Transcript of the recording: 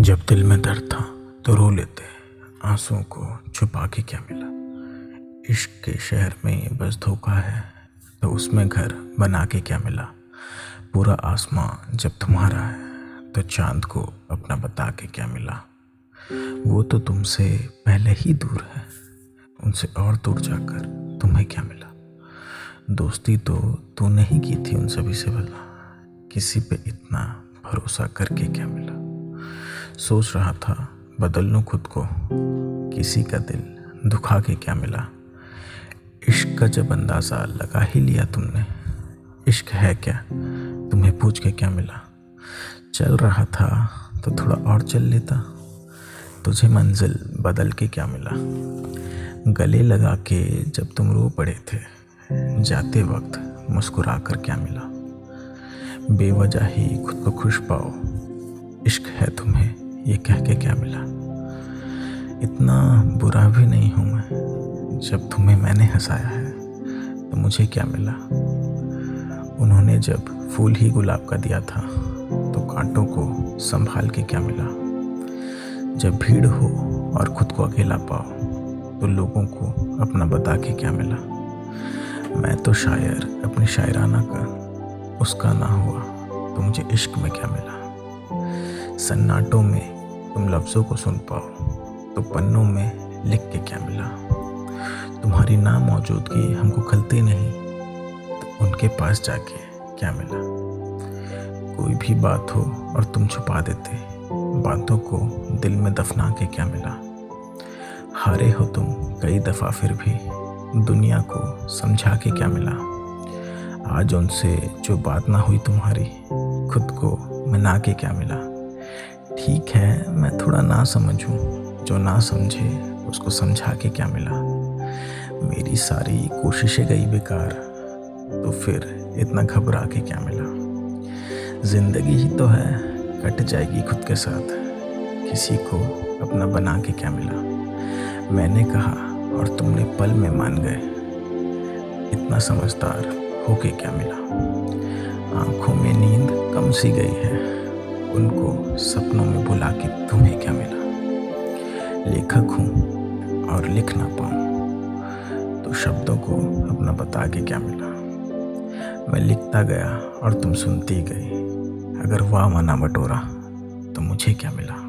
जब दिल में दर्द था तो रो लेते आंसुओं को छुपा के क्या मिला? इश्क के शहर में बस धोखा है तो उसमें घर बना के क्या मिला? पूरा आसमां जब तुम्हारा है तो चाँद को अपना बता के क्या मिला? वो तो तुमसे पहले ही दूर है, उनसे और दूर जाकर तुम्हें क्या मिला? दोस्ती तो तूने ही की थी उन सभी से भला किसी पे इतना भरोसा करके क्या मिला? सोच रहा था, बदल लूँ खुद को। किसी का दिल दुखा के क्या मिला? इश्क का जब अंदाज़ा लगा ही लिया तुमने। इश्क है क्या? तुम्हें पूछ के क्या मिला? चल रहा था तो थोड़ा और चल लेता। तुझे मंजिल बदल के क्या मिला? गले लगा के जब तुम रो पड़े थे, जाते वक्त मुस्कुरा कर क्या मिला? बेवजह ही खुद को खुश पाओ। इश्क है तुम्हें। ये कह के क्या मिला? इतना बुरा भी नहीं हूँ मैं। जब तुम्हें मैंने हंसाया है तो मुझे क्या मिला? उन्होंने जब फूल ही गुलाब का दिया था तो कांटों को संभाल के क्या मिला? जब भीड़ हो और खुद को अकेला पाओ तो लोगों को अपना बता के क्या मिला? मैं तो शायर अपनी शायराना का, उसका ना हुआ तो मुझे इश्क में क्या मिला? सन्नाटों में तुम लफ्ज़ों को सुन पाओ तो पन्नों में लिख के क्या मिला? तुम्हारी ना मौजूदगी हमको खलती नहीं तो उनके पास जाके क्या मिला? कोई भी बात हो और तुम छुपा देते, बातों को दिल में दफना के क्या मिला? हारे हो तुम कई दफ़ा फिर भी दुनिया को समझा के क्या मिला? आज उनसे जो बात ना हुई तुम्हारी, खुद को मना के क्या मिला? ठीक है, मैं थोड़ा ना समझूं। जो ना समझे, उसको समझा के क्या मिला? मेरी सारी कोशिशें गई बेकार तो फिर इतना घबरा के क्या मिला? ज़िंदगी ही तो है, कट जाएगी खुद के साथ। किसी को अपना बना के क्या मिला? मैंने कहा, और तुमने पल में मान गए। इतना समझदार होके क्या मिला? आँखों में नींद कम सी गई है। उनको सपनों में बुला के तुम्हें क्या मिला? लेखक हूँ और लिख ना पाऊँ तो शब्दों को अपना बता के क्या मिला? मैं लिखता गया और तुम सुनती गई। अगर वाह मना बटोरा तो मुझे क्या मिला?